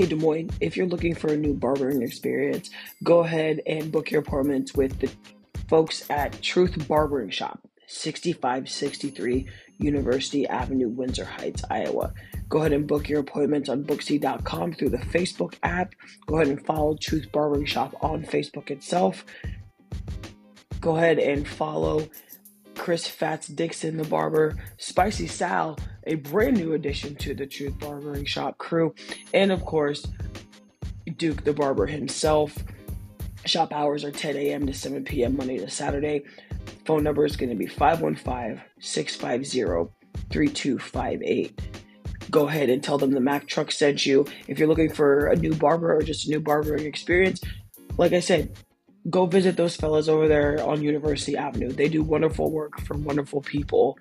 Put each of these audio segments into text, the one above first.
Hey Des Moines, if you're looking for a new barbering experience, go ahead and book your appointments with the folks at Truth Barbering Shop, 6563 University Avenue, Windsor Heights, Iowa. Go ahead and book your appointments on Booksy.com through the Facebook app. Go ahead and follow Truth Barbering Shop on Facebook itself. Go ahead and follow Chris Fats Dixon, the barber, Spicy Sal, a brand new addition to the Truth Barbering Shop crew, and of course, Duke the barber himself. Shop hours are 10 a.m. to 7 p.m. Monday to Saturday. Phone number is going to be 515 650 3258. Go ahead and tell them the Mac Truck sent you. If you're looking for a new barber or just a new barbering experience, like I said, go visit those fellas over there on University Avenue. They do wonderful work for wonderful people,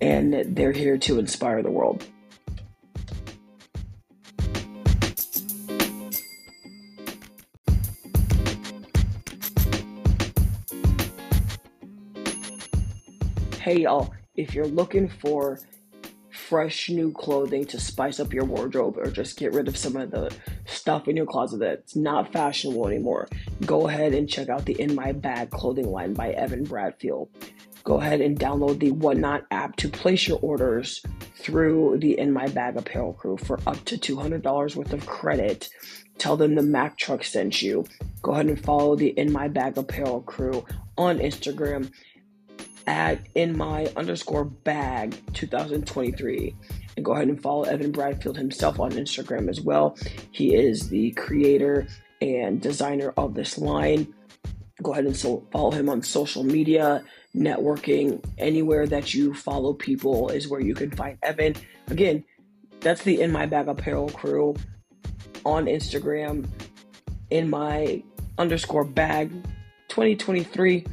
and they're here to inspire the world. Hey, y'all, if you're looking for fresh new clothing to spice up your wardrobe or just get rid of some of the stuff in your closet that's not fashionable anymore, go ahead and check out the In My Bag clothing line by Evan Bradfield. Go ahead and download the Whatnot app to place your orders through the In My Bag apparel crew for up to $200 worth of credit. Tell them the Mac truck sent you. Go ahead and follow the In My Bag apparel crew on Instagram at in my underscore bag 2023 and go ahead and follow Evan Bradfield himself on Instagram as well. He is the creator and designer of this line. Go ahead and so follow him on social media, networking, anywhere that you follow people is where you can find Evan. Again, that's the In My Bag Apparel crew on Instagram, in my underscore bag 2023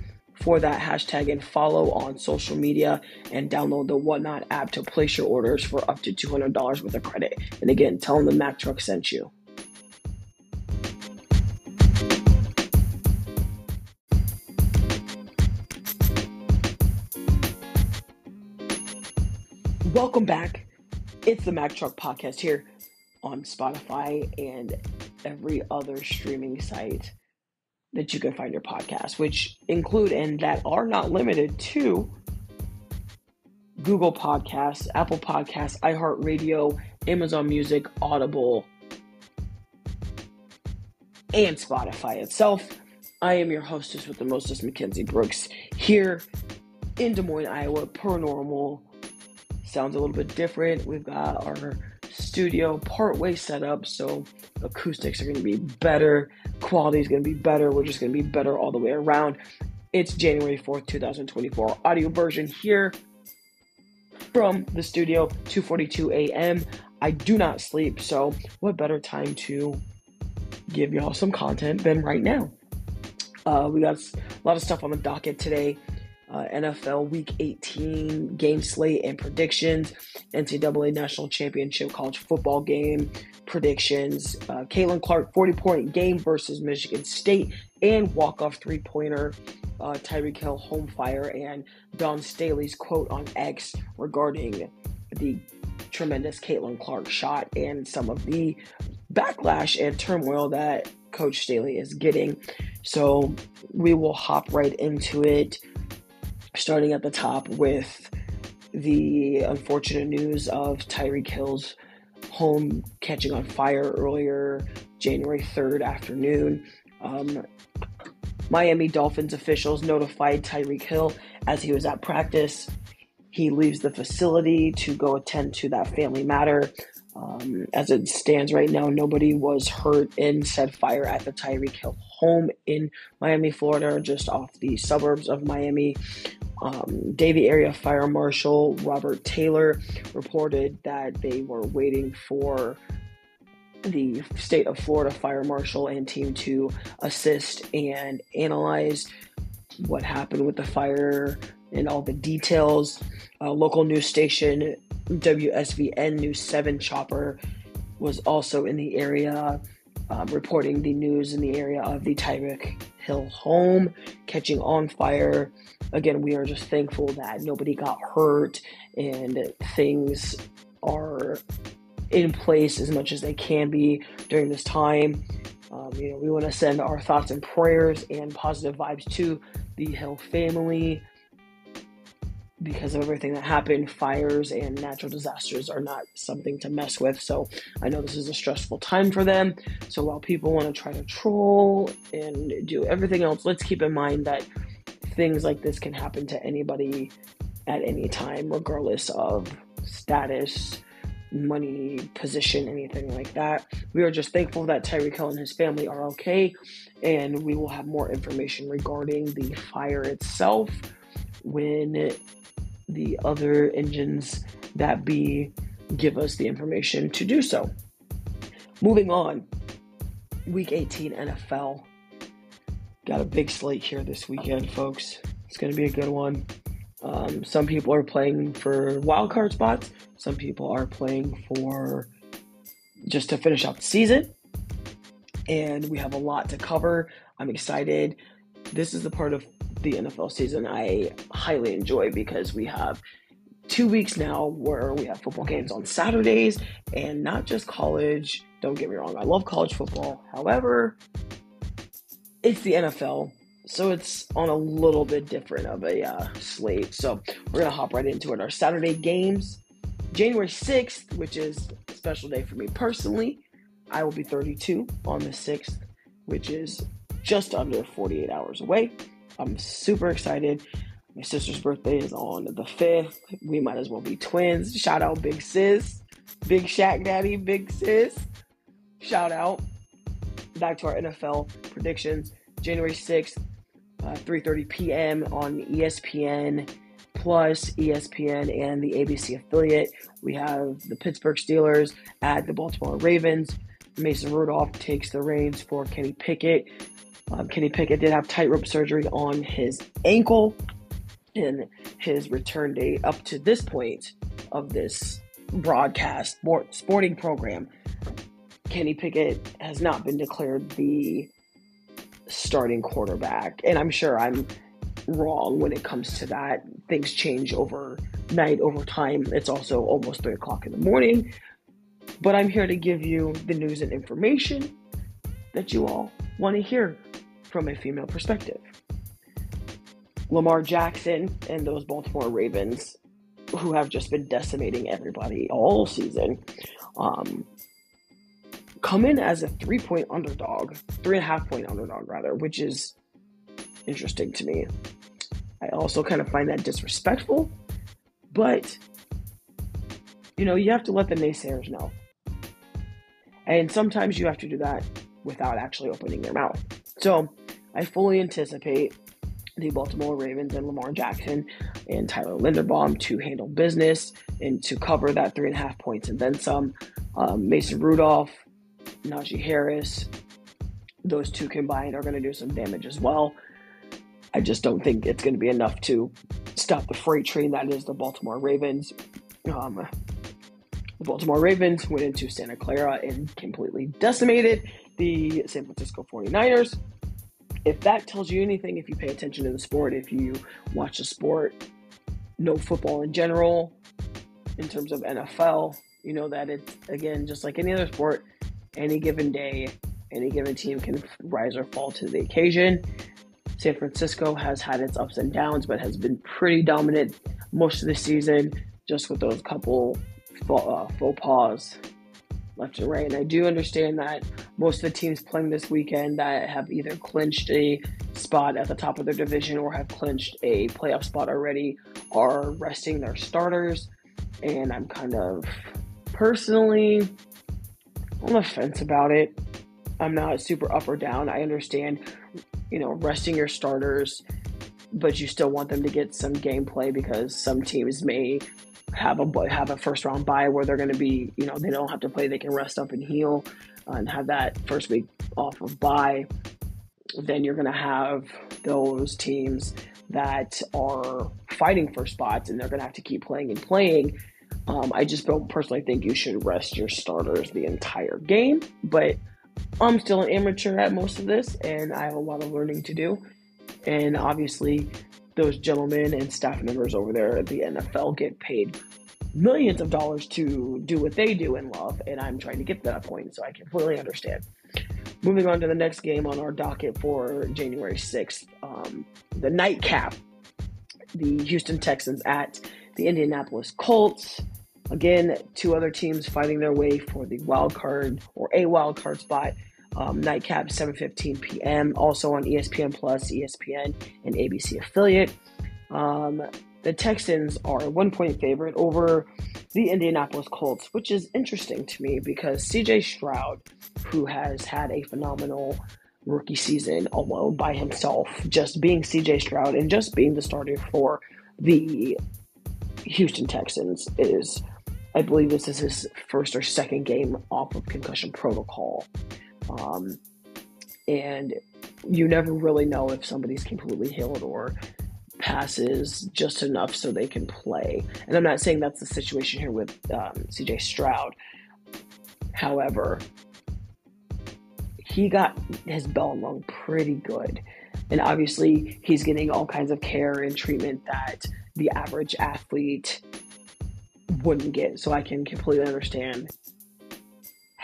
for that hashtag and follow on social media and download the Whatnot app to place your orders for up to $200 worth of credit. And again, tell them the Mac Truck sent you. Welcome back. It's the Mac Truck Podcast here on Spotify and every other streaming site that you can find your podcast, which include and that are not limited to Google Podcasts, Apple Podcasts, iHeartRadio, Amazon Music, Audible, and Spotify itself. I am your hostess with the mostest, Mackenzie Brooks, here in Des Moines, Iowa, Paranormal. Sounds a little bit different. We've got our studio partway set up, so acoustics are going to be better, quality is going to be better. We're just going to be better all the way around. It's January 4th, 2024. Audio version here from the studio, 2:42 a.m. I do not sleep, so what better time to give y'all some content than right now? Uh, we got a lot of stuff on the docket today uh, NFL Week 18 game slate and predictions, NCAA National Championship college football game predictions, uh, Caitlin Clark 40 point game versus Michigan State, and walk off three pointer. Uh, Tyreek Hill home fire and Dawn Staley's quote on X regarding the tremendous Caitlin Clark shot and some of the backlash and turmoil that Coach Staley is getting. So we will hop right into it starting at the top with the unfortunate news of Tyreek Hill's home catching on fire earlier January 3rd afternoon. Um, Miami Dolphins officials notified Tyreek Hill as he was at practice. He leaves the facility to go attend to that family matter. Um, as it stands right now, nobody was hurt in said fire at the Tyreek Hill home in Miami, Florida, just off the suburbs of Miami. Um, Davie Area Fire Marshal Robert Taylor reported that they were waiting for the state of Florida Fire Marshal and team to assist and analyze what happened with the fire and all the details. Uh, local news station WSVN News 7 Chopper was also in the area um, reporting the news in the area of the Tyreek Hill home catching on fire again, we are just thankful that nobody got hurt and things are in place as much as they can be during this time. Um, you know, we want to send our thoughts and prayers and positive vibes to the Hill family because of everything that happened. Fires and natural disasters are not something to mess with. So I know this is a stressful time for them. So while people want to try to troll and do everything else, let's keep in mind that things like this can happen to anybody at any time, regardless of status, money, position, anything like that. We are just thankful that Tyreek Hill and his family are okay, and we will have more information regarding the fire itself when the other engines that be give us the information to do so. Moving on, week 18 NFL. Got a big slate here this weekend, folks. It's going to be a good one. Um, some people are playing for wild card spots. Some people are playing for just to finish out the season. And we have a lot to cover. I'm excited. This is the part of the NFL season I highly enjoy because we have two weeks now where we have football games on Saturdays and not just college. Don't get me wrong, I love college football. However, it's the NFL so it's on a little bit different of a uh, slate. So we're gonna hop right into it. Our Saturday games, January 6th, which is a special day for me personally. I will be 32 on the 6th, which is just under 48 hours away. I'm super excited. My sister's birthday is on the 5th. We might as well be twins. Shout out Big Sis, Big Shaq Daddy, Big Sis. Shout out. Back to our NFL predictions. January 6th, uh, 3:30 p.m. on ESPN Plus, ESPN, and the ABC affiliate. We have the Pittsburgh Steelers at the Baltimore Ravens. Mason Rudolph takes the reins for Kenny Pickett. Um, Kenny Pickett did have tightrope surgery on his ankle, and his return date up to this point of this broadcast sporting program, Kenny Pickett has not been declared the starting quarterback. And I'm sure I'm wrong when it comes to that. Things change overnight, over time. It's also almost three o'clock in the morning. But I'm here to give you the news and information that you all want to hear from a female perspective. Lamar Jackson and those Baltimore Ravens, who have just been decimating everybody all season, um, come in as a three point underdog, three and a half point underdog, rather, which is interesting to me. I also kind of find that disrespectful, but you know, you have to let the naysayers know. And sometimes you have to do that without actually opening your mouth. So I fully anticipate the Baltimore Ravens and Lamar Jackson and Tyler Linderbaum to handle business and to cover that three and a half points and then some. Um, Mason Rudolph Najee Harris, those two combined are going to do some damage as well. I just don't think it's going to be enough to stop the freight train that is the Baltimore Ravens. Um, the Baltimore Ravens went into Santa Clara and completely decimated the San Francisco 49ers. If that tells you anything, if you pay attention to the sport, if you watch the sport, know football in general, in terms of NFL, you know that it's, again, just like any other sport, any given day, any given team can rise or fall to the occasion. San Francisco has had its ups and downs, but has been pretty dominant most of the season, just with those couple uh, faux pas left and right. And I do understand that most of the teams playing this weekend that have either clinched a spot at the top of their division or have clinched a playoff spot already are resting their starters. And I'm kind of personally on the fence about it. I'm not super up or down. I understand, you know, resting your starters, but you still want them to get some gameplay because some teams may have a have a first round bye where they're going to be, you know, they don't have to play. They can rest up and heal and have that first week off of bye. Then you're going to have those teams that are fighting for spots and they're going to have to keep playing and playing um, I just don't personally think you should rest your starters the entire game, but I'm still an amateur at most of this, and I have a lot of learning to do. And obviously, those gentlemen and staff members over there at the NFL get paid millions of dollars to do what they do in love, and I'm trying to get to that point, so I completely understand. Moving on to the next game on our docket for January 6th, um, the nightcap, the Houston Texans at the Indianapolis Colts. Again, two other teams fighting their way for the wild card or a wild card spot. Um, nightcap 7:15 p.m. Also on ESPN Plus, ESPN, and ABC affiliate. Um, the Texans are a one point favorite over the Indianapolis Colts, which is interesting to me because CJ Stroud, who has had a phenomenal rookie season alone by himself, just being CJ Stroud and just being the starter for the Houston Texans, is I believe this is his first or second game off of concussion protocol. Um, and you never really know if somebody's completely healed or passes just enough so they can play. And I'm not saying that's the situation here with um, CJ Stroud. However, he got his bell rung pretty good. And obviously, he's getting all kinds of care and treatment that the average athlete wouldn't get. So I can completely understand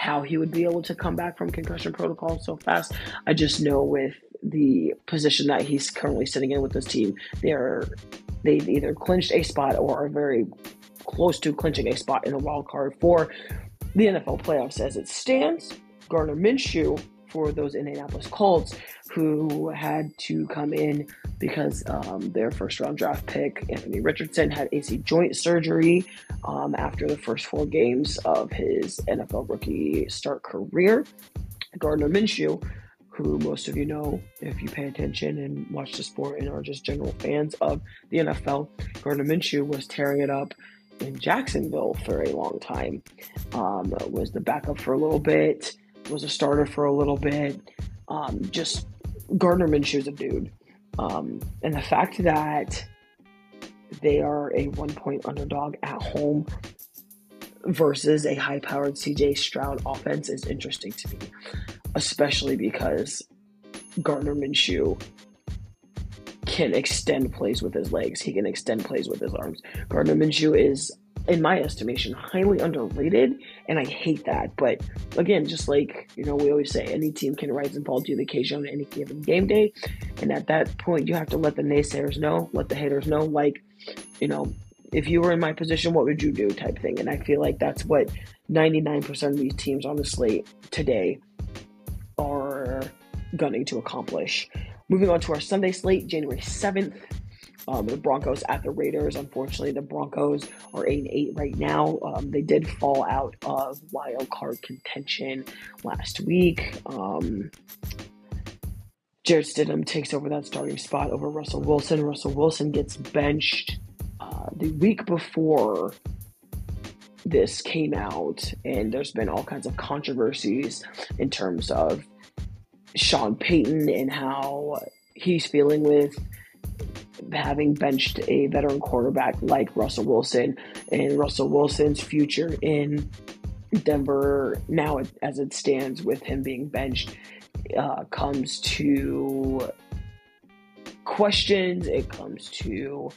how he would be able to come back from concussion protocol so fast. I just know with the position that he's currently sitting in with this team, they're they've either clinched a spot or are very close to clinching a spot in the wild card for the NFL playoffs as it stands. Gardner Minshew for those Indianapolis Colts who had to come in because um, their first round draft pick, Anthony Richardson, had AC joint surgery um, after the first four games of his NFL rookie start career. Gardner Minshew, who most of you know if you pay attention and watch the sport and are just general fans of the NFL, Gardner Minshew was tearing it up in Jacksonville for a long time. Um, was the backup for a little bit was a starter for a little bit. Um, just Gardner Minshew's a dude. Um, and the fact that they are a one point underdog at home versus a high powered CJ Stroud offense is interesting to me, especially because Gardner Minshew can extend plays with his legs. He can extend plays with his arms. Gardner Minshew is in my estimation, highly underrated, and I hate that. But again, just like you know, we always say, any team can rise and fall to the occasion on any given game day, and at that point, you have to let the naysayers know, let the haters know, like you know, if you were in my position, what would you do, type thing. And I feel like that's what 99% of these teams on the slate today are gunning to accomplish. Moving on to our Sunday slate, January 7th. Um, the Broncos at the Raiders. Unfortunately, the Broncos are 8 8 right now. Um, they did fall out of wild card contention last week. Um, Jarrett Stidham takes over that starting spot over Russell Wilson. Russell Wilson gets benched uh, the week before this came out, and there's been all kinds of controversies in terms of Sean Payton and how he's feeling with having benched a veteran quarterback like Russell Wilson and Russell Wilson's future in Denver now as it stands with him being benched uh, comes to questions. It comes to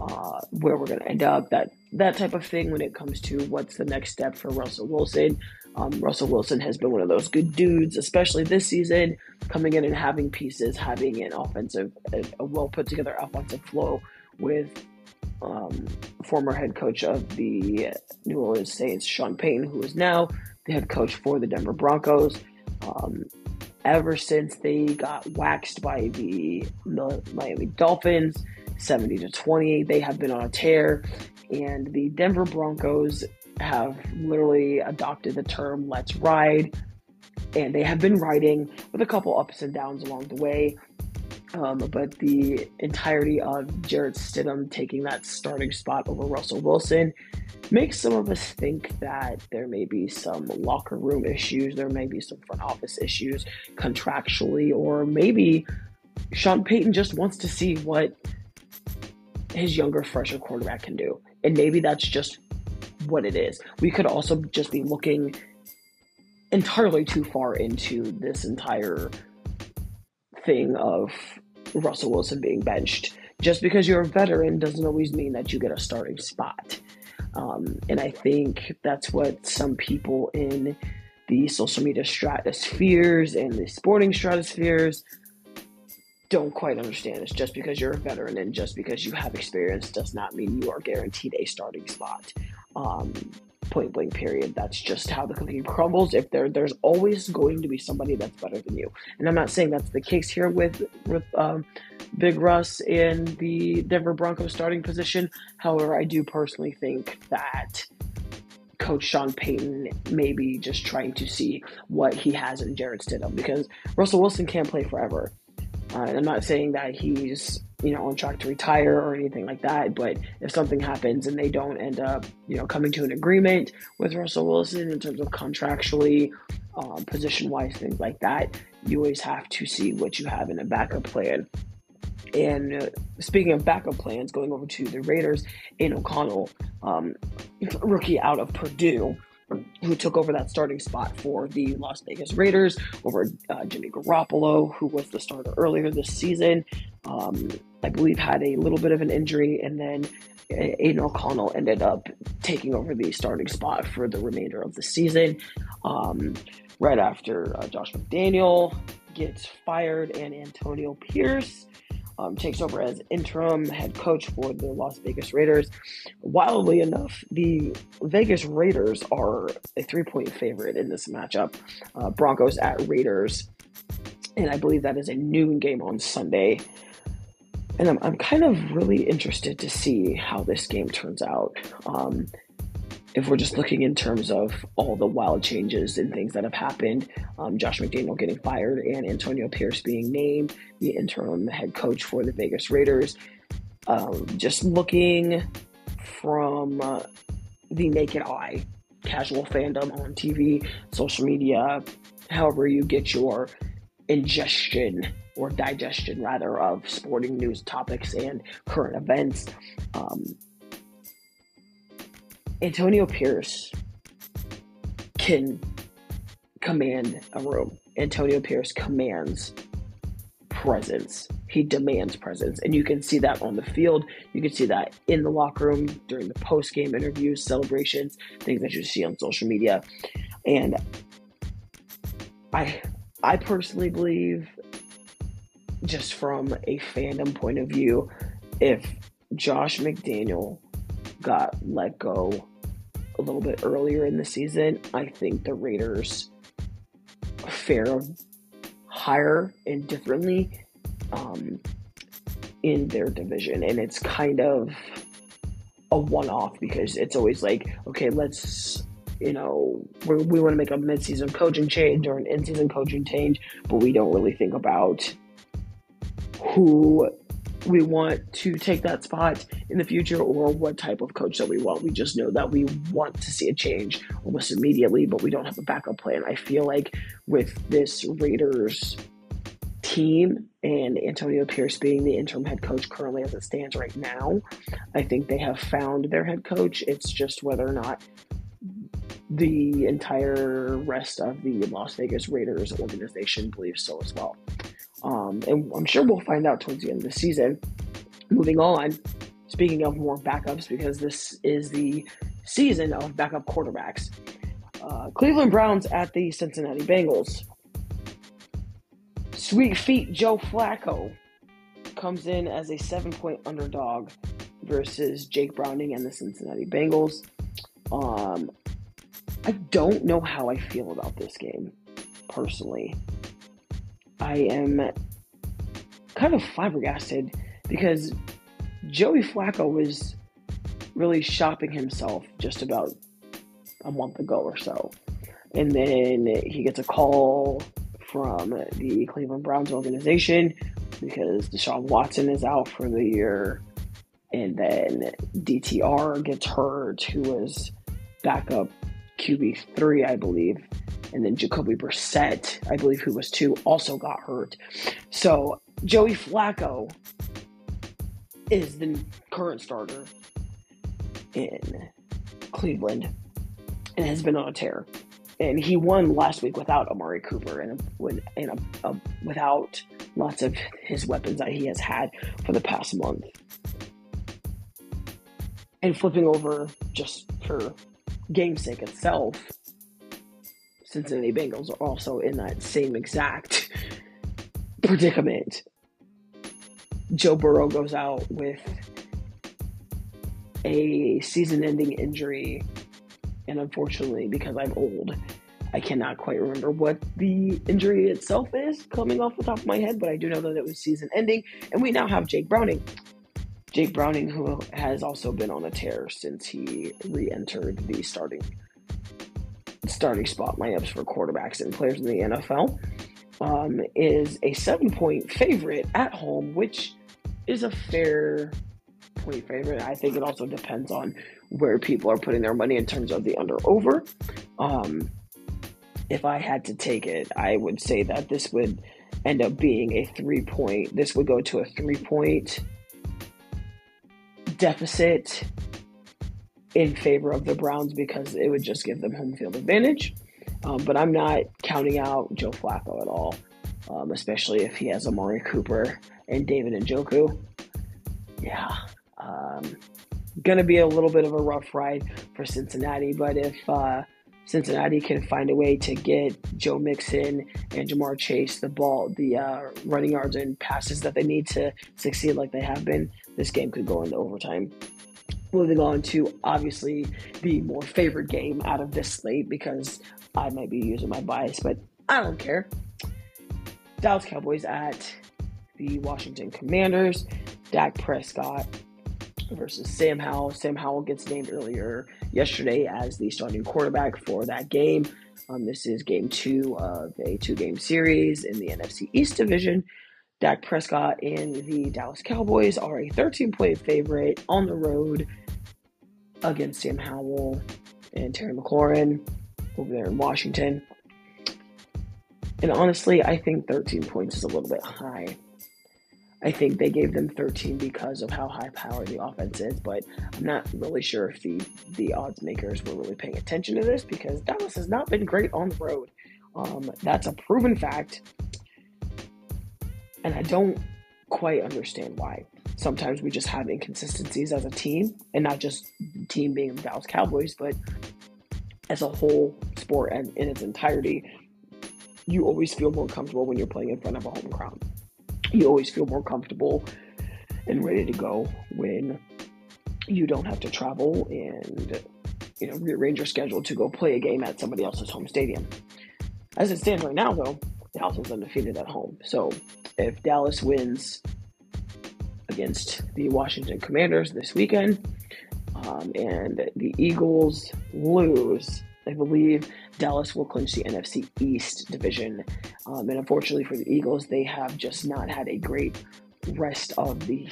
uh, where we're going to end up. That that type of thing when it comes to what's the next step for Russell Wilson. Um, Russell Wilson has been one of those good dudes, especially this season, coming in and having pieces, having an offensive, a, a well put together offensive flow with um, former head coach of the New Orleans Saints, Sean Payton, who is now the head coach for the Denver Broncos. Um, ever since they got waxed by the Miami Dolphins, 70 to 20, they have been on a tear. And the Denver Broncos have literally adopted the term let's ride. And they have been riding with a couple ups and downs along the way. Um, but the entirety of Jarrett Stidham taking that starting spot over Russell Wilson makes some of us think that there may be some locker room issues, there may be some front office issues contractually, or maybe Sean Payton just wants to see what his younger, fresher quarterback can do. And maybe that's just what it is. We could also just be looking entirely too far into this entire thing of Russell Wilson being benched. Just because you're a veteran doesn't always mean that you get a starting spot. Um, and I think that's what some people in the social media stratospheres and the sporting stratospheres don't quite understand. It's just because you're a veteran and just because you have experience does not mean you are guaranteed a starting spot. Um, point blank period. That's just how the cookie crumbles. If there, there's always going to be somebody that's better than you. And I'm not saying that's the case here with with um, Big Russ in the Denver Broncos starting position. However, I do personally think that Coach Sean Payton may be just trying to see what he has in Jarrett Stidham because Russell Wilson can't play forever. Uh, I'm not saying that he's you know on track to retire or anything like that, but if something happens and they don't end up you know coming to an agreement with Russell Wilson in terms of contractually, um, position wise, things like that, you always have to see what you have in a backup plan. And uh, speaking of backup plans, going over to the Raiders, Aidan O'Connell, um, rookie out of Purdue, who took over that starting spot for the Las Vegas Raiders over uh, Jimmy Garoppolo, who was the starter earlier this season. Um, I believe had a little bit of an injury, and then Aidan O'Connell ended up taking over the starting spot for the remainder of the season. Um, right after uh, Josh McDaniel gets fired and Antonio Pierce um, takes over as interim head coach for the Las Vegas Raiders. Wildly enough, the Vegas Raiders are a three point favorite in this matchup. Uh, Broncos at Raiders. And I believe that is a noon game on Sunday. And I'm, I'm kind of really interested to see how this game turns out. Um, if we're just looking in terms of all the wild changes and things that have happened, um, Josh McDaniel getting fired and Antonio Pierce being named the interim head coach for the Vegas Raiders, um, just looking from uh, the naked eye, casual fandom on TV, social media, however you get your ingestion or digestion rather of sporting news topics and current events. Um, Antonio Pierce can command a room. Antonio Pierce commands presence. He demands presence. And you can see that on the field. You can see that in the locker room during the post game interviews, celebrations, things that you see on social media. And I I personally believe just from a fandom point of view, if Josh McDaniel got let go a little bit earlier in the season, I think the Raiders fare higher and differently um, in their division. And it's kind of a one off because it's always like, okay, let's, you know, we want to make a mid season coaching change or an in season coaching change, but we don't really think about who we want to take that spot in the future or what type of coach that we want. We just know that we want to see a change almost immediately, but we don't have a backup plan. I feel like with this Raiders team and Antonio Pierce being the interim head coach currently as it stands right now, I think they have found their head coach. It's just whether or not the entire rest of the Las Vegas Raiders organization believes so as well. Um, and I'm sure we'll find out towards the end of the season. Moving on, speaking of more backups, because this is the season of backup quarterbacks. Uh, Cleveland Browns at the Cincinnati Bengals. Sweet feet Joe Flacco comes in as a seven point underdog versus Jake Browning and the Cincinnati Bengals. Um, I don't know how I feel about this game personally. I am kind of flabbergasted because Joey Flacco was really shopping himself just about a month ago or so. And then he gets a call from the Cleveland Browns organization because Deshaun Watson is out for the year. And then DTR gets hurt, who was backup QB3, I believe and then Jacoby Brissett, I believe, who was two, also got hurt. So Joey Flacco is the current starter in Cleveland and has been on a tear. And he won last week without Amari Cooper and, a, and a, a, without lots of his weapons that he has had for the past month. and flipping over just for game sake itself, Cincinnati Bengals are also in that same exact predicament. Joe Burrow goes out with a season ending injury, and unfortunately, because I'm old, I cannot quite remember what the injury itself is coming off the top of my head, but I do know that it was season ending, and we now have Jake Browning. Jake Browning, who has also been on a tear since he re-entered the starting starting spot lineups for quarterbacks and players in the NFL, um, is a seven-point favorite at home, which is a fair point favorite. I think it also depends on where people are putting their money in terms of the under over. Um, if I had to take it, I would say that this would end up being a three point, this would go to a three point deficit in favor of the Browns because it would just give them home field advantage. Um, but I'm not counting out Joe Flacco at all, um, especially if he has Amari Cooper and David Njoku. Yeah, um, gonna be a little bit of a rough ride for Cincinnati, but if uh, Cincinnati can find a way to get Joe Mixon and Ja'Marr Chase the ball, the uh, running yards and passes that they need to succeed like they have been, this game could go into overtime. Moving on to obviously the more favorite game out of this slate because I might be using my bias, but I don't care. Dallas Cowboys at the Washington Commanders. Dak Prescott versus Sam Howell. Sam Howell gets named earlier yesterday as the starting quarterback for that game. Um, this is game two of a two game series in the NFC East division. Dak Prescott and the Dallas Cowboys are a 13 point favorite on the road against Sam Howell and Terry McLaurin over there in Washington. And honestly, I think 13 points is a little bit high. I think they gave them 13 because of how high powered the offense is, but I'm not really sure if the, the odds makers were really paying attention to this because Dallas has not been great on the road. Um, that's a proven fact. And I don't quite understand why. Sometimes we just have inconsistencies as a team, and not just the team being the Dallas Cowboys, but as a whole sport and in its entirety. You always feel more comfortable when you're playing in front of a home crowd you always feel more comfortable and ready to go when you don't have to travel and you know rearrange your schedule to go play a game at somebody else's home stadium. As it stands right now, though, Dallas is undefeated at home. So if Dallas wins against the Washington Commanders this weekend um, and the Eagles lose, I believe Dallas will clinch the NFC East division. Um, and unfortunately for the Eagles, they have just not had a great rest of the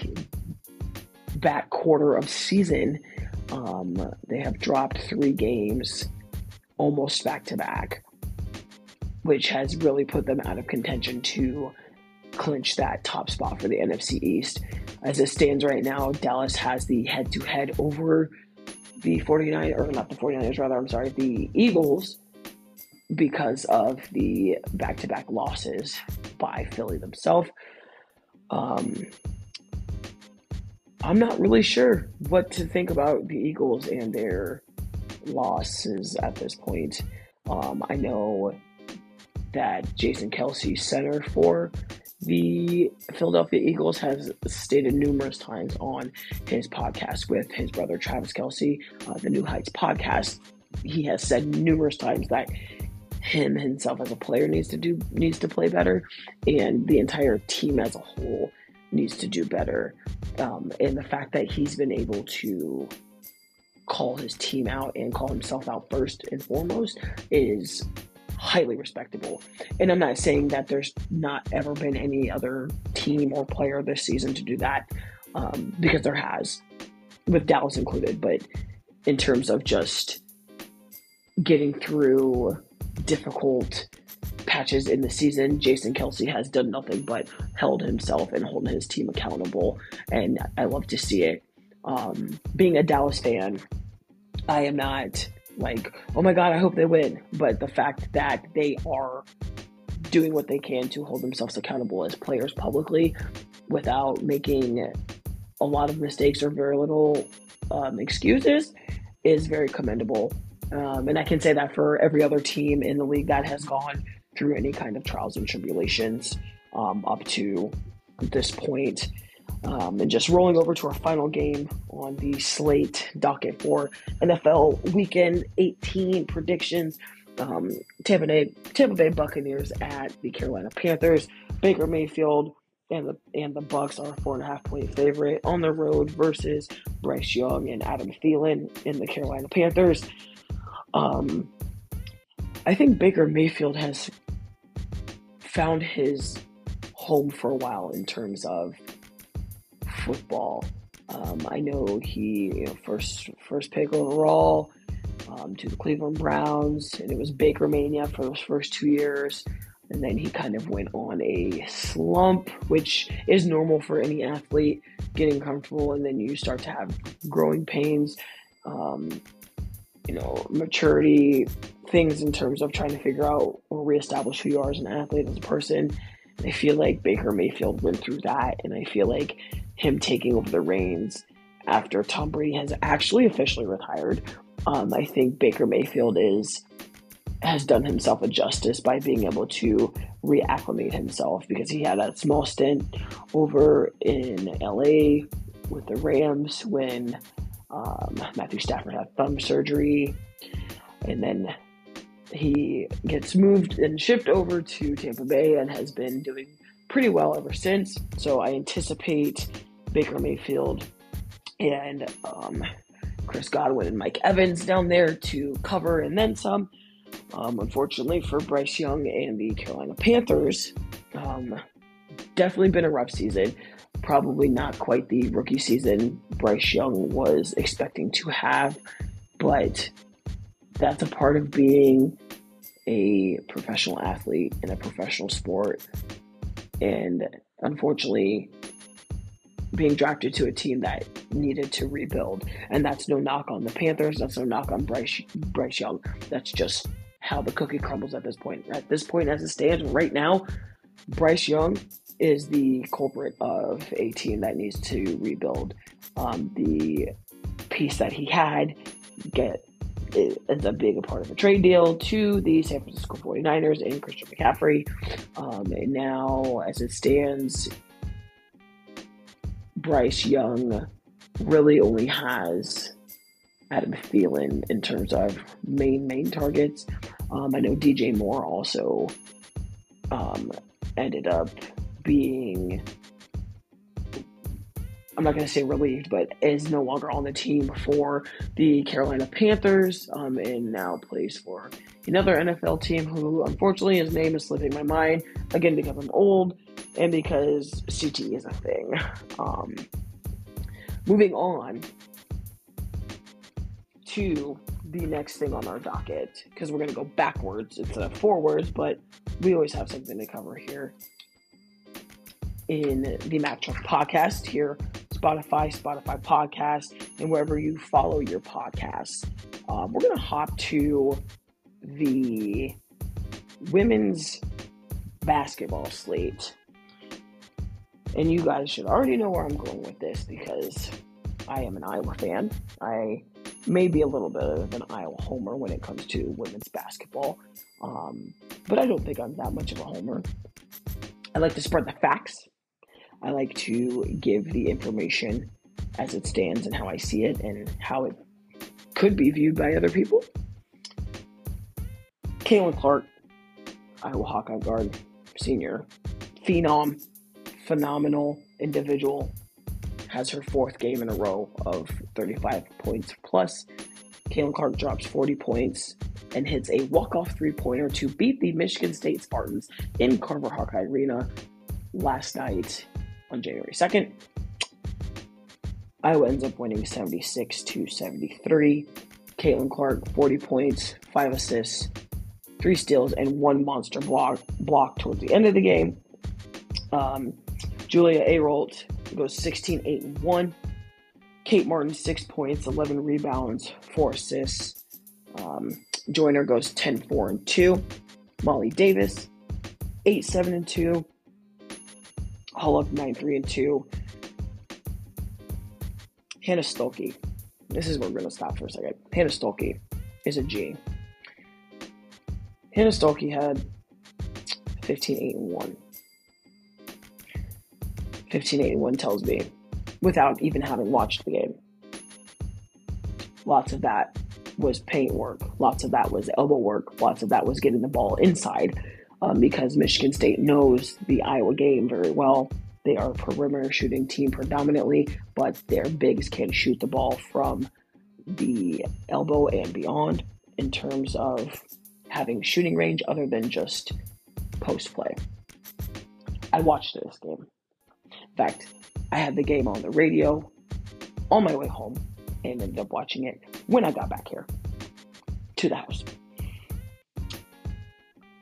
back quarter of season. Um, they have dropped three games almost back to back, which has really put them out of contention to clinch that top spot for the NFC East. As it stands right now, Dallas has the head to head over the 49 or not the 49ers rather I'm sorry the Eagles because of the back-to-back losses by Philly themselves um, I'm not really sure what to think about the Eagles and their losses at this point. Um, I know that Jason Kelce, center for the Philadelphia Eagles has stated numerous times on his podcast with his brother Travis Kelce, uh, the New Heights podcast. He has said numerous times that him himself as a player needs to do needs to play better, and the entire team as a whole needs to do better. Um, and the fact that he's been able to call his team out and call himself out first and foremost is highly respectable. And I'm not saying that there's not ever been any other team or player this season to do that, um, because there has, with Dallas included. But in terms of just getting through difficult patches in the season, Jason Kelce has done nothing but held himself and holding his team accountable. And I love to see it. Um, being a Dallas fan, I am not like, oh my God, I hope they win. But the fact that they are doing what they can to hold themselves accountable as players publicly without making a lot of mistakes or very little um, excuses is very commendable. Um, and I can say that for every other team in the league that has gone through any kind of trials and tribulations um, up to this point. Um, and just rolling over to our final game on the slate docket for NFL Weekend 18 predictions. Um, Tampa, Bay, Tampa Bay Buccaneers at the Carolina Panthers. Baker Mayfield and the and the Bucs are four and a half point favorite on the road versus Bryce Young and Adam Thielen in the Carolina Panthers. Um, I think Baker Mayfield has found his home for a while in terms of football. Um, I know he, you know, first first pick overall um, to the Cleveland Browns, and it was Baker mania for those first two years. And then he kind of went on a slump, which is normal for any athlete getting comfortable, and then you start to have growing pains, um, you know, maturity, things in terms of trying to figure out or reestablish who you are as an athlete, as a person. I feel like Baker Mayfield went through that, and I feel like him taking over the reins after Tom Brady has actually officially retired. Um, I think Baker Mayfield is has done himself a justice by being able to reacclimate himself because he had that small stint over in LA with the Rams when um, Matthew Stafford had thumb surgery, and then he gets moved and shipped over to Tampa Bay and has been doing pretty well ever since. So I anticipate Baker Mayfield and um, Chris Godwin and Mike Evans down there to cover and then some. Um, unfortunately for Bryce Young and the Carolina Panthers, um, definitely been a rough season. Probably not quite the rookie season Bryce Young was expecting to have, but that's a part of being a professional athlete in a professional sport. And unfortunately, being drafted to a team that needed to rebuild. And that's no knock on the Panthers. That's no knock on Bryce, Bryce Young. That's just how the cookie crumbles at this point. At this point, as it stands right now, Bryce Young is the culprit of a team that needs to rebuild. Um, the piece that he had get it ends up being a part of a trade deal to the San Francisco 49ers and Christian McCaffrey. Um, and now, as it stands, Bryce Young really only has Adam Thielen in terms of main main targets. Um, I know DJ Moore also um, ended up being I'm not going to say relieved, but is no longer on the team for the Carolina Panthers um, and now plays for another NFL team who, unfortunately, his name is slipping my mind again because I'm old and because CT is a thing. Um, moving on to the next thing on our docket because we're going to go backwards instead of forwards, but we always have something to cover here in the Mac Truck podcast here Spotify, Spotify podcast, and wherever you follow your podcasts. Um, we're going to hop to the women's basketball slate. And you guys should already know where I'm going with this because I am an Iowa fan. I may be a little bit of an Iowa homer when it comes to women's basketball, um, but I don't think I'm that much of a homer. I like to spread the facts I like to give the information as it stands and how I see it and how it could be viewed by other people. Caitlin Clark, Iowa Hawkeye guard, senior, phenom, phenomenal individual, has her fourth game in a row of 35 points plus. Caitlin Clark drops 40 points and hits a walk-off three-pointer to beat the Michigan State Spartans in Carver Hawkeye Arena last night on January 2nd. Iowa ends up winning 76 to 73. Caitlin Clark, 40 points, 5 assists, 3 steals, and 1 monster block, block towards the end of the game. Um, Julia Arolt goes 16 8 and 1. Kate Martin, 6 points, 11 rebounds, 4 assists. Um, Joyner goes 10 4 and 2. Molly Davis, 8 7 and 2. Hull up 9 3 and 2. Hannah Stuelke, this is where we're going to stop for a second. Hannah Stuelke is a G. Hannah Stuelke had 15 8 and 1. 15 8 and 1 tells me, without even having watched the game, lots of that was paint work, lots of that was elbow work, lots of that was getting the ball inside um, because Michigan State knows the Iowa game very well. They are a perimeter shooting team predominantly, but their bigs can shoot the ball from the elbow and beyond in terms of having shooting range other than just post play. I watched this game. In fact, I had the game on the radio on my way home and ended up watching it when I got back here to the house.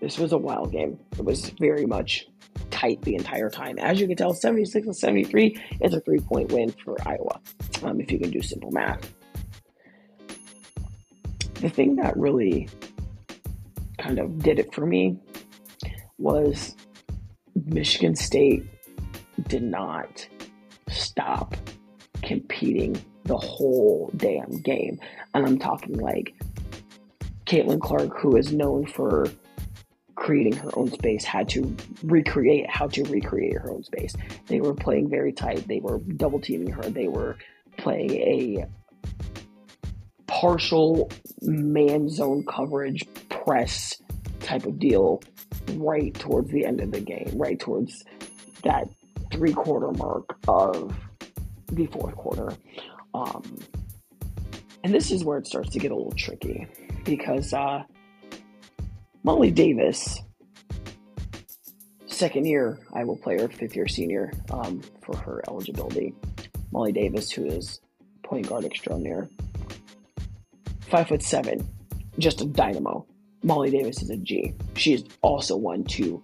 This was a wild game. It was very much tight the entire time. As you can tell, 76 and 73 is a three point win for Iowa, um, if you can do simple math. The thing that really kind of did it for me was Michigan State did not stop competing the whole damn game. And I'm talking like Caitlin Clark, who is known for creating her own space, had to recreate how to recreate her own space. They were playing very tight. They were double teaming her. They were playing a partial man zone coverage press type of deal right towards the end of the game, right towards that three quarter mark of the fourth quarter. Um, and this is where it starts to get a little tricky because uh, Molly Davis, second year Iowa player, fifth year senior um, for her eligibility. Molly Davis, who is point guard extraordinaire, five foot seven, just a dynamo. Molly Davis is a G. She is also one to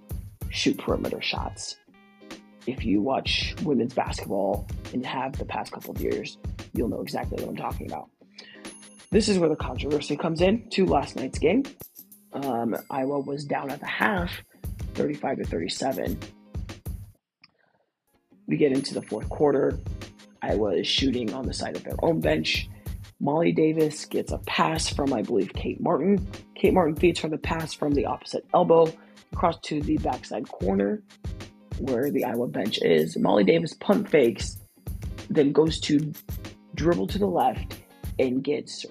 shoot perimeter shots. If you watch women's basketball and have the past couple of years, you'll know exactly what I'm talking about. This is where the controversy comes in to last night's game. Um, Iowa was down at the half, 35 to 37. We get into the fourth quarter. Iowa is shooting on the side of their own bench. Molly Davis gets a pass from, I believe, Kate Martin. Kate Martin feeds her the pass from the opposite elbow across to the backside corner where the Iowa bench is. Molly Davis punt fakes, then goes to dribble to the left and gets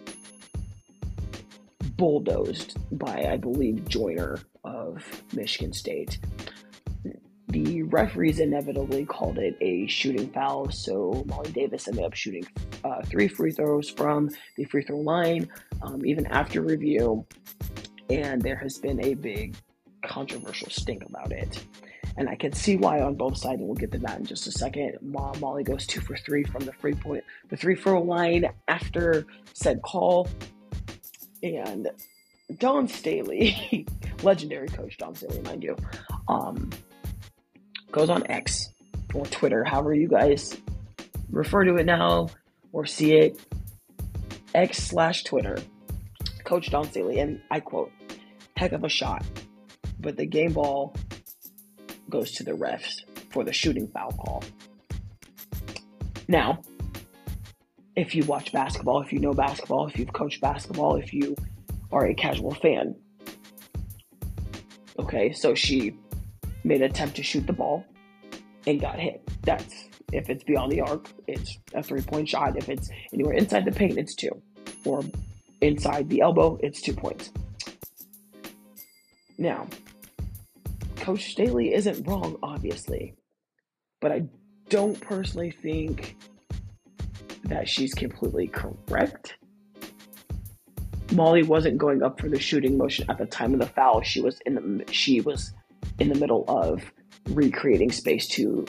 bulldozed by, I believe, Joiner of Michigan State. The referees inevitably called it a shooting foul, so Molly Davis ended up shooting uh, three free throws from the free throw line, um, even after review, and there has been a big controversial stink about it. And I can see why on both sides, and we'll get to that in just a second. Molly goes two for three from the free point, the free throw line after said call. And Dawn Staley, legendary coach Dawn Staley, mind you, um, goes on X or Twitter, however you guys refer to it now or see it. X slash Twitter, Coach Dawn Staley, and I quote, heck of a shot, but the game ball goes to the refs for the shooting foul call. Now, if you watch basketball, if you know basketball, if you've coached basketball, if you are a casual fan, okay, so she made an attempt to shoot the ball and got hit. That's if it's beyond the arc, it's a three point shot. If it's anywhere inside the paint, it's two. Or inside the elbow, it's two points. Now, Coach Staley isn't wrong, obviously, but I don't personally think that she's completely correct. Molly wasn't going up for the shooting motion at the time of the foul. She was in the she was in the middle of recreating space to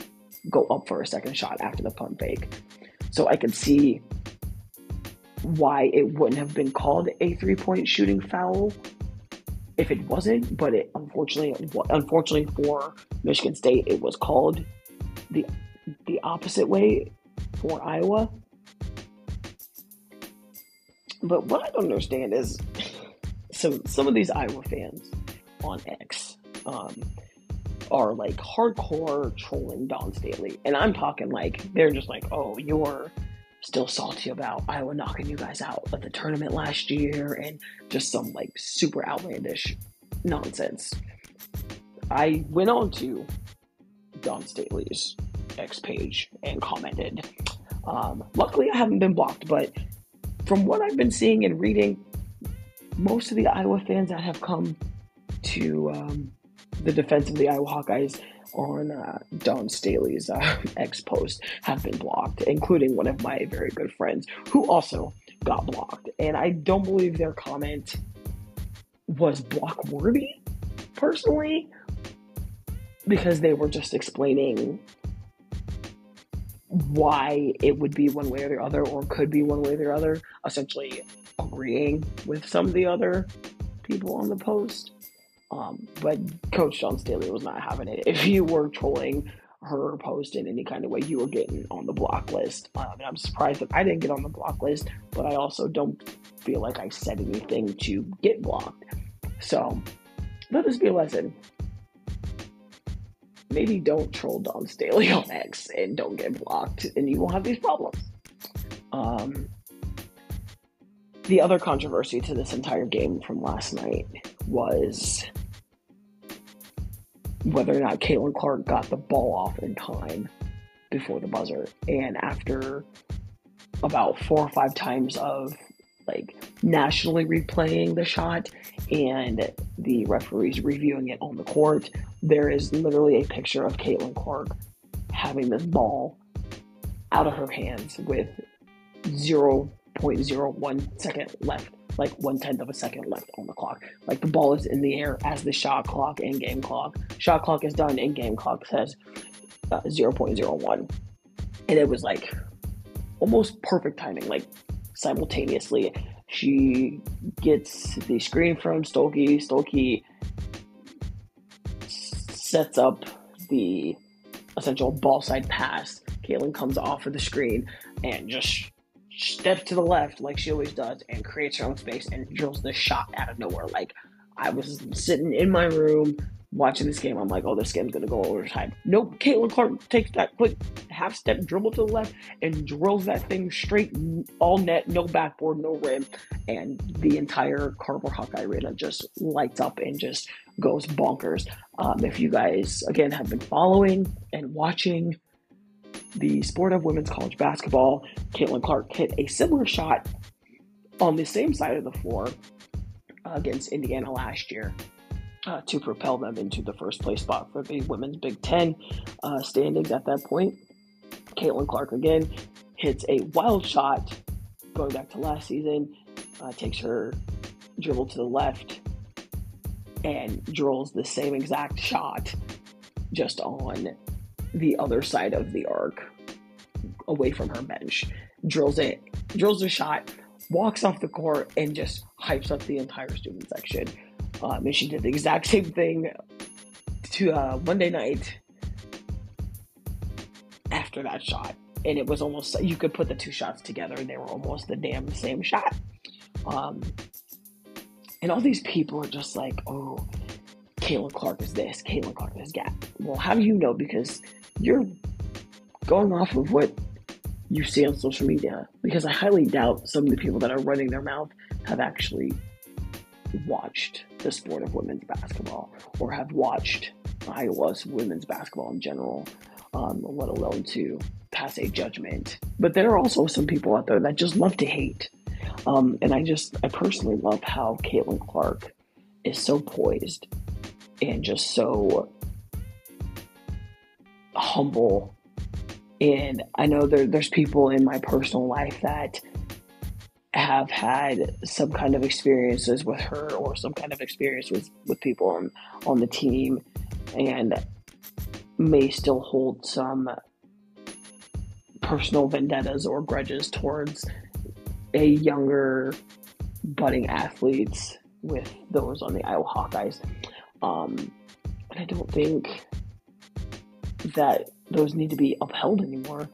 go up for a second shot after the pump fake. So I could see why it wouldn't have been called a three point shooting foul if it wasn't, but it unfortunately, unfortunately for Michigan State, it was called the the opposite way for Iowa. But what I don't understand is some some of these Iowa fans on X um, are like hardcore trolling Dawn Staley, and I'm talking like they're just like, oh, you're still salty about Iowa knocking you guys out of the tournament last year and just some like super outlandish nonsense. I went on to Dawn Staley's X page and commented. Um, luckily, I haven't been blocked, but from what I've been seeing and reading, most of the Iowa fans that have come to um, the defense of the Iowa Hawkeyes on uh, Dawn Staley's uh, X post have been blocked, including one of my very good friends who also got blocked. And I don't believe their comment was block worthy, personally, because they were just explaining why it would be one way or the other, or could be one way or the other, essentially agreeing with some of the other people on the post. Um, but Coach Dawn Staley was not having it. If you were trolling her post in any kind of way, you were getting on the block list. Um, and I'm surprised that I didn't get on the block list, but I also don't feel like I said anything to get blocked. So let this be a lesson. Maybe don't troll Dawn Staley on X and don't get blocked, and you won't have these problems. Um, the other controversy to this entire game from last night was whether or not Caitlin Clark got the ball off in time before the buzzer. And after about four or five times of like nationally replaying the shot and the referees reviewing it on the court, there is literally a picture of Caitlin Clark having this ball out of her hands with 0.01 second left like one tenth of a second left on the clock. Like the ball is in the air as the shot clock and game clock. Shot clock is done and game clock says uh, 0.01. And it was like almost perfect timing, like simultaneously. She gets the screen from Stuelke. Stuelke sets up the essential ball side pass. Caitlin comes off of the screen and just steps to the left like she always does and creates her own space and drills the shot out of nowhere. Like I was sitting in my room watching this game. I'm like, oh, this game's gonna go overtime. Nope. Caitlin Clark takes that quick half step dribble to the left and drills that thing straight all net, no backboard, no rim, and the entire Carver Hawkeye arena just lights up and just goes bonkers. Um, if you guys again have been following and watching the sport of women's college basketball, Caitlin Clark hit a similar shot on the same side of the floor against Indiana last year uh, to propel them into the first place spot for the women's Big Ten uh, standings at that point. Caitlin Clark again hits a wild shot going back to last season, uh, takes her dribble to the left and drills the same exact shot just on the other side of the arc away from her bench, drills it, drills a shot, walks off the court, and just hypes up the entire student section. Um, and she did the exact same thing to uh, Monday night after that shot. And it was almost, you could put the two shots together and they were almost the damn same shot. Um, and all these people are just like, oh, Caitlin Clark is this, Caitlin Clark is that. Well, how do you know? Because you're going off of what you see on social media because I highly doubt some of the people that are running their mouth have actually watched the sport of women's basketball or have watched Iowa's women's basketball in general, um, let alone to pass a judgment. But there are also some people out there that just love to hate. Um, and I just, I personally love how Caitlin Clark is so poised and just so humble. And I know there, there's people in my personal life that have had some kind of experiences with her or some kind of experience with, with people on, on the team and may still hold some personal vendettas or grudges towards a younger budding athletes with those on the Iowa Hawkeyes. Um, I don't think that those need to be upheld anymore.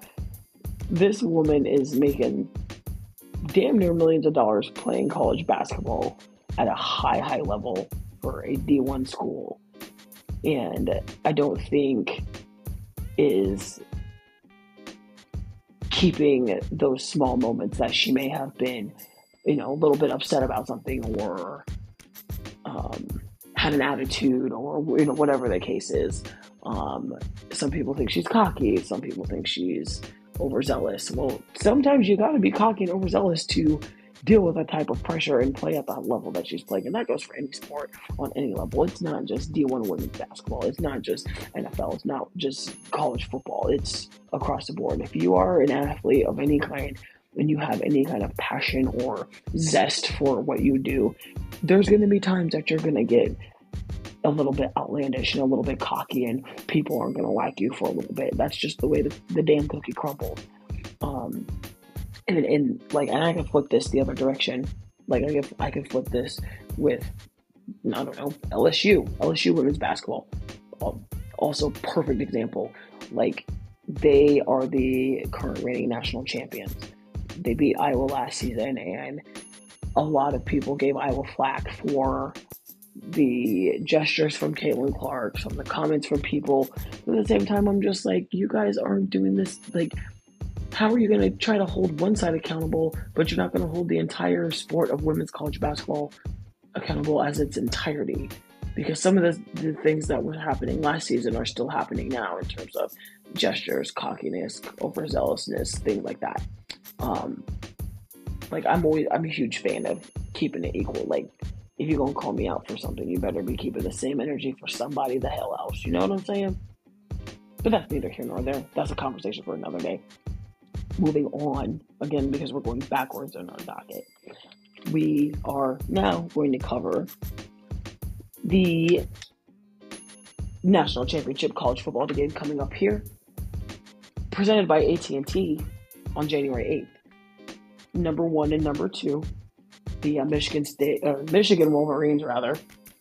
This woman is making damn near millions of dollars playing college basketball at a high, high level for a D1 school. And I don't think is keeping those small moments that she may have been, you know, a little bit upset about something or um, had an attitude or you know whatever the case is. Um, some people think she's cocky. Some people think she's overzealous. Well, sometimes you got to be cocky and overzealous to deal with that type of pressure and play at that level that she's playing. And that goes for any sport on any level. It's not just D1 women's basketball. It's not just NFL. It's not just college football. It's across the board. If you are an athlete of any kind and you have any kind of passion or zest for what you do, there's going to be times that you're going to get a little bit outlandish and a little bit cocky, and people aren't going to like you for a little bit. That's just the way the, the damn cookie crumbles. Um, and, and like, and I can flip this the other direction. Like, I can, I could flip this with, I don't know, LSU, LSU women's basketball. Also, perfect example. Like, they are the current reigning national champions. They beat Iowa last season, and a lot of people gave Iowa flack for the gestures from Caitlin Clark, some of the comments from people. But at the same time, I'm just like, you guys aren't doing this. Like, how are you going to try to hold one side accountable, but you're not going to hold the entire sport of women's college basketball accountable as its entirety? Because some of the, the things that were happening last season are still happening now in terms of gestures, cockiness, overzealousness, things like that. Um, like I'm always I'm a huge fan of keeping it equal. Like if you're gonna call me out for something, you better be keeping the same energy for somebody the hell else. You know what I'm saying? But that's neither here nor there. That's a conversation for another day. Moving on again because we're going backwards in our docket. We are now going to cover the national championship college football game coming up here, presented by AT&T on January 8th. Number one and number two the uh, Michigan State, uh, Michigan Wolverines rather,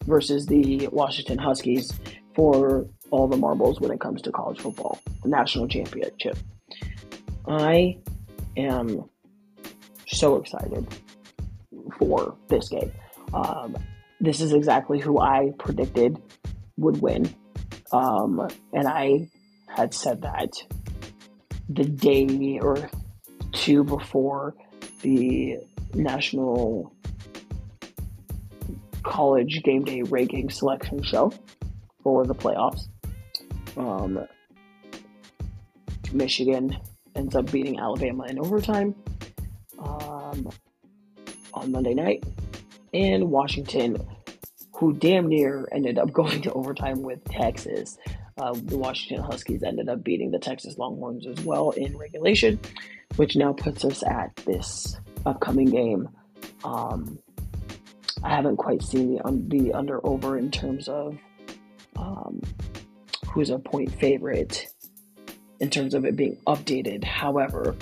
versus the Washington Huskies for all the marbles when it comes to college football, the national championship. I am so excited for this game. Um, this is exactly who I predicted would win. Um, and I had said that the day or two before the national college game day ranking selection show for the playoffs. Um, Michigan ends up beating Alabama in overtime um, on Monday night, and Washington, who damn near ended up going to overtime with Texas. Uh, the Washington Huskies ended up beating the Texas Longhorns as well in regulation, which now puts us at this upcoming game. Um, I haven't quite seen the, the under over in terms of um, who's a point favorite in terms of it being updated. However,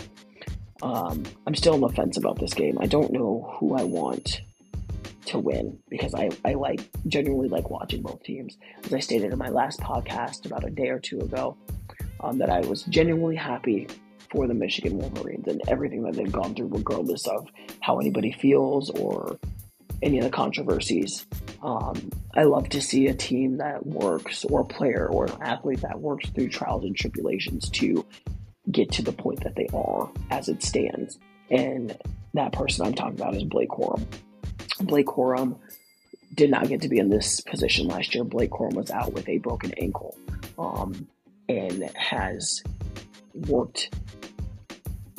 um, I'm still on the fence about this game. I don't know who I want to win because I, I like genuinely like watching both teams. As I stated in my last podcast about a day or two ago, um, that I was genuinely happy for the Michigan Wolverines and everything that they've gone through, regardless of how anybody feels or any of the controversies. Um, I love to see a team that works, or a player, or an athlete that works through trials and tribulations to get to the point that they are as it stands. And that person I'm talking about is Blake Corum. Blake Corum did not get to be in this position last year. Blake Corum was out with a broken ankle um, and has worked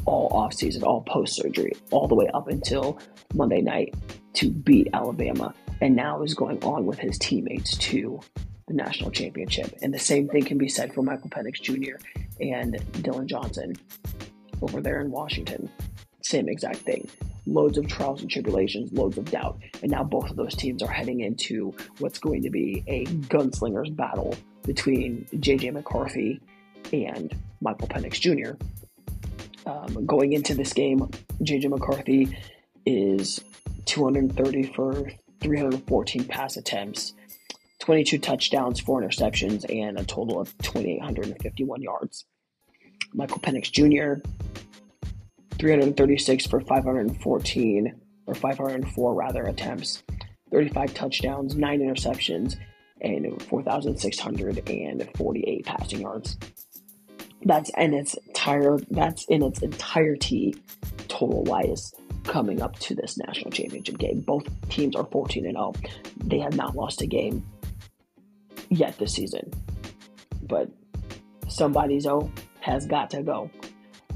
all offseason, all post surgery, all the way up until Monday night to beat Alabama, and now is going on with his teammates to the national championship. And the same thing can be said for Michael Penix Jr. and Dillon Johnson over there in Washington. Same exact thing. Loads of trials and tribulations, loads of doubt. And now both of those teams are heading into what's going to be a gunslingers battle between JJ McCarthy and Michael Penix Jr. Um, going into this game, JJ McCarthy is 230 for 314 pass attempts, 22 touchdowns, four interceptions, and a total of 2,851 yards. Michael Penix Jr., 336 for 514 or 504 rather attempts, 35 touchdowns, nine interceptions, and 4,648 passing yards. That's in its entire that's in its entirety total wise coming up to this national championship game. Both teams are 14 and 0. They have not lost a game yet this season. But somebody's O has got to go.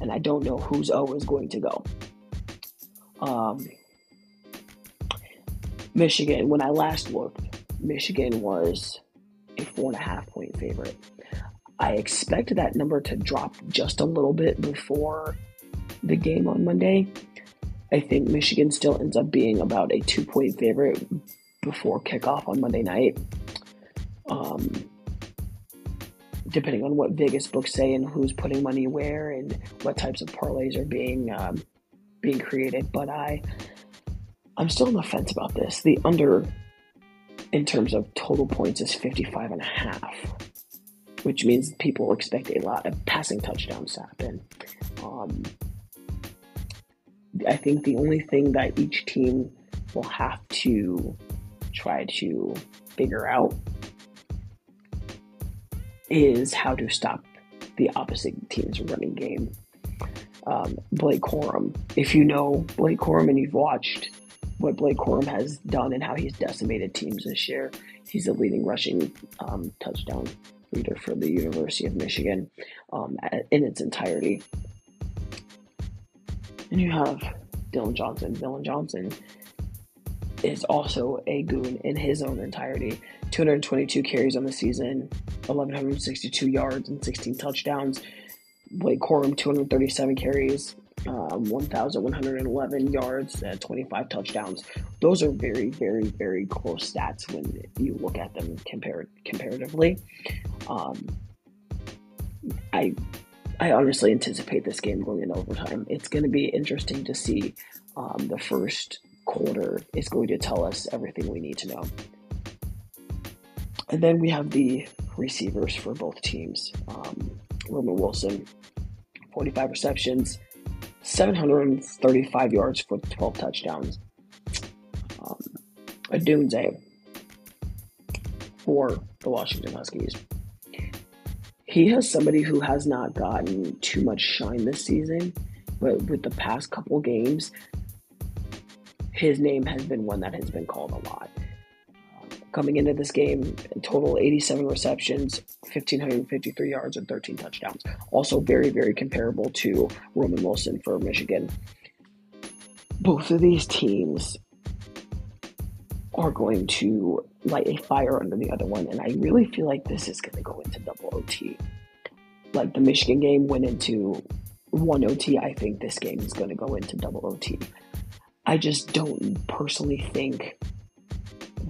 And I don't know whose O is going to go. Um, Michigan, when I last looked, Michigan was a four and a half point favorite. I expect that number to drop just a little bit before the game on Monday. I think Michigan still ends up being about a two point favorite before kickoff on Monday night. Um, depending on what Vegas books say and who's putting money where and what types of parlays are being um, being created. But I I'm still on the fence about this. The under in terms of total points is 55 and a half, which means people expect a lot of passing touchdowns to happen. Um, I think the only thing that each team will have to try to figure out is how to stop the opposite team's running game. Um, Blake Corum, if you know Blake Corum and you've watched what Blake Corum has done and how he's decimated teams this year. He's the leading rushing um, touchdown leader for the University of Michigan um, in its entirety. And you have Dillon Johnson. Dillon Johnson is also a goon in his own entirety. 222 carries on the season, 1,162 yards, and 16 touchdowns. Blake Corum, 237 carries, um, 1,111 yards, uh, 25 touchdowns. Those are very, very, very close stats when you look at them compared comparatively. Um, I I honestly anticipate this game going in overtime. It's going to be interesting to see. Um, the first quarter is going to tell us everything we need to know. And then we have the receivers for both teams. Um, Roman Wilson, 45 receptions, 735 yards for 12 touchdowns. Um, Odunze for the Washington Huskies. He has somebody who has not gotten too much shine this season, but with the past couple games, his name has been one that has been called a lot coming into this game. Total 87 receptions, 1,553 yards, and 13 touchdowns. Also, very, very comparable to Roman Wilson for Michigan. Both of these teams are going to light a fire under the other one, and I really feel like this is going to go into double OT. Like the Michigan game went into one OT, I think this game is going to go into double OT. I just don't personally think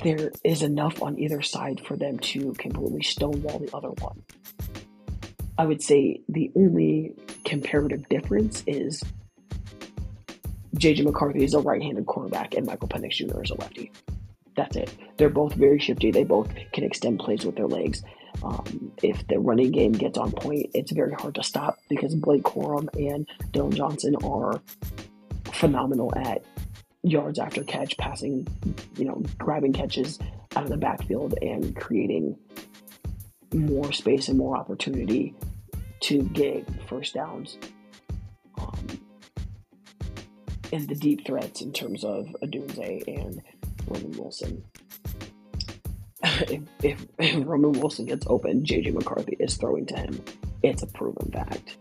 there is enough on either side for them to completely stonewall the other one. I would say the only comparative difference is JJ McCarthy is a right-handed quarterback and Michael Penix Jr. is a lefty. That's it. They're both very shifty. They both can extend plays with their legs. Um, if the running game gets on point, it's very hard to stop because Blake Corum and Dillon Johnson are phenomenal at yards after catch, passing, you know, grabbing catches out of the backfield and creating more space and more opportunity to get first downs. Um, and the deep threats in terms of Odunze and Roman Wilson. if, if, if Roman Wilson gets open, JJ McCarthy is throwing to him. It's a proven fact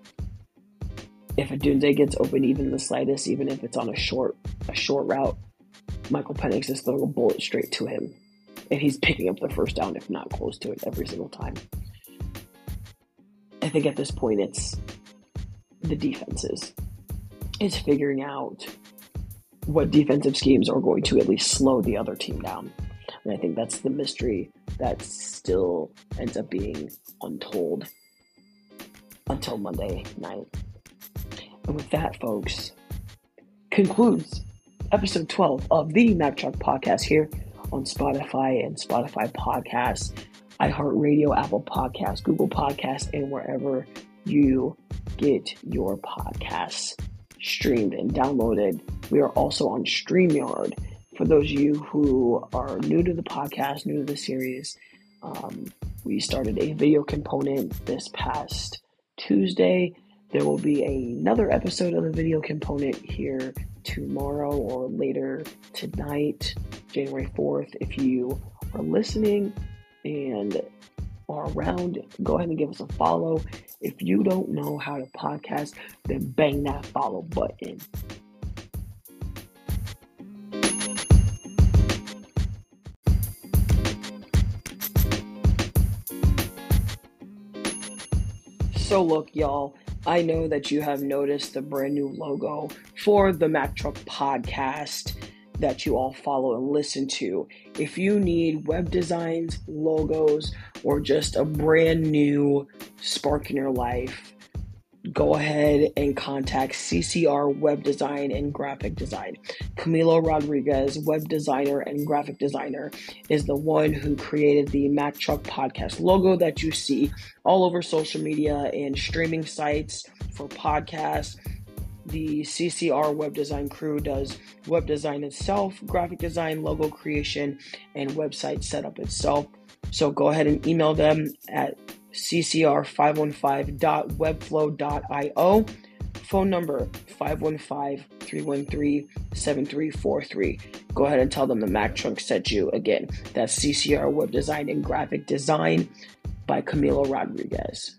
if Odunze gets open even the slightest, even if it's on a short a short route, Michael Penix is throwing a bullet straight to him. And he's picking up the first down, if not close to it, every single time. I think at this point it's the defenses. It's figuring out what defensive schemes are going to at least slow the other team down. And I think that's the mystery that still ends up being untold until Monday night. And with that, folks, concludes episode 12 of the Mac Truck Podcast here on Spotify and Spotify Podcasts, iHeartRadio, Apple Podcasts, Google Podcasts, and wherever you get your podcasts streamed and downloaded. We are also on StreamYard. For those of you who are new to the podcast, new to the series, um, we started a video component this past Tuesday. There will be another episode of the video component here tomorrow or later tonight, January 4th. If you are listening and are around, go ahead and give us a follow. If you don't know how to podcast, then bang that follow button. So, look, y'all, I know that you have noticed the brand new logo for the Mac Truck podcast that you all follow and listen to. If you need web designs, logos, or just a brand new spark in your life, go ahead and contact CCR Web Design and Graphic Design. Camilo Rodriguez, web designer and graphic designer, is the one who created the Mac Truck podcast logo that you see all over social media and streaming sites for podcasts. The CCR web design crew does web design itself, graphic design, logo creation, and website setup itself. So go ahead and email them at ccr515.webflow.io. Phone number 515-313-7343. Go ahead and tell them the Mac Truck sent you. Again, that's CCR Web Design and Graphic Design by Camilo Rodriguez.